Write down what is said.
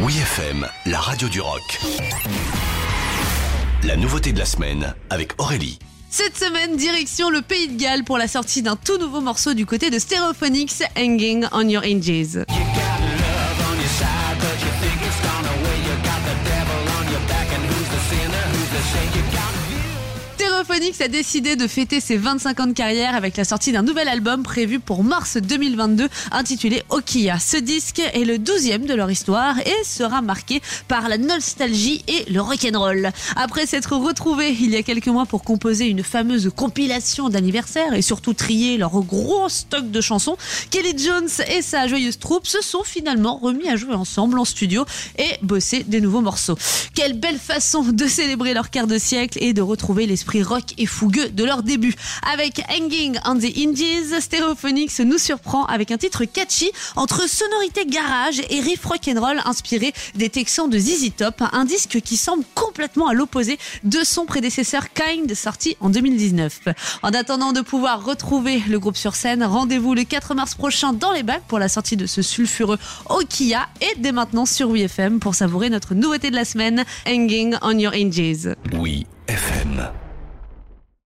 Oui FM, la radio du rock. La nouveauté de la semaine avec Aurélie. Cette semaine, direction le Pays de Galles pour la sortie d'un tout nouveau morceau du côté de Stereophonics, Hanging on Your Hinges. Stereophonics a décidé de fêter ses 25 ans de carrière avec la sortie d'un nouvel album prévu pour mars 2022 intitulé Okia. Ce disque est le 12e de leur histoire et sera marqué par la nostalgie et le rock'n'roll. Après s'être retrouvés il y a quelques mois pour composer une fameuse compilation d'anniversaire et surtout trier leur gros stock de chansons, Kelly Jones et sa joyeuse troupe se sont finalement remis à jouer ensemble en studio et bosser des nouveaux morceaux. Quelle belle façon de célébrer leur quart de siècle et de retrouver l'esprit rock et fougueux de leur début. Avec Hanging on the Indies, Stereophonics nous surprend avec un titre catchy entre sonorité garage et riff rock'n'roll inspiré des Texans de ZZ Top, un disque qui semble complètement à l'opposé de son prédécesseur Kind sorti en 2019. En attendant de pouvoir retrouver le groupe sur scène, rendez-vous le 4 mars prochain dans les bacs pour la sortie de ce sulfureux Okia et dès maintenant sur WeFM pour savourer notre nouveauté de la semaine, Hanging on Your Hinges. Oui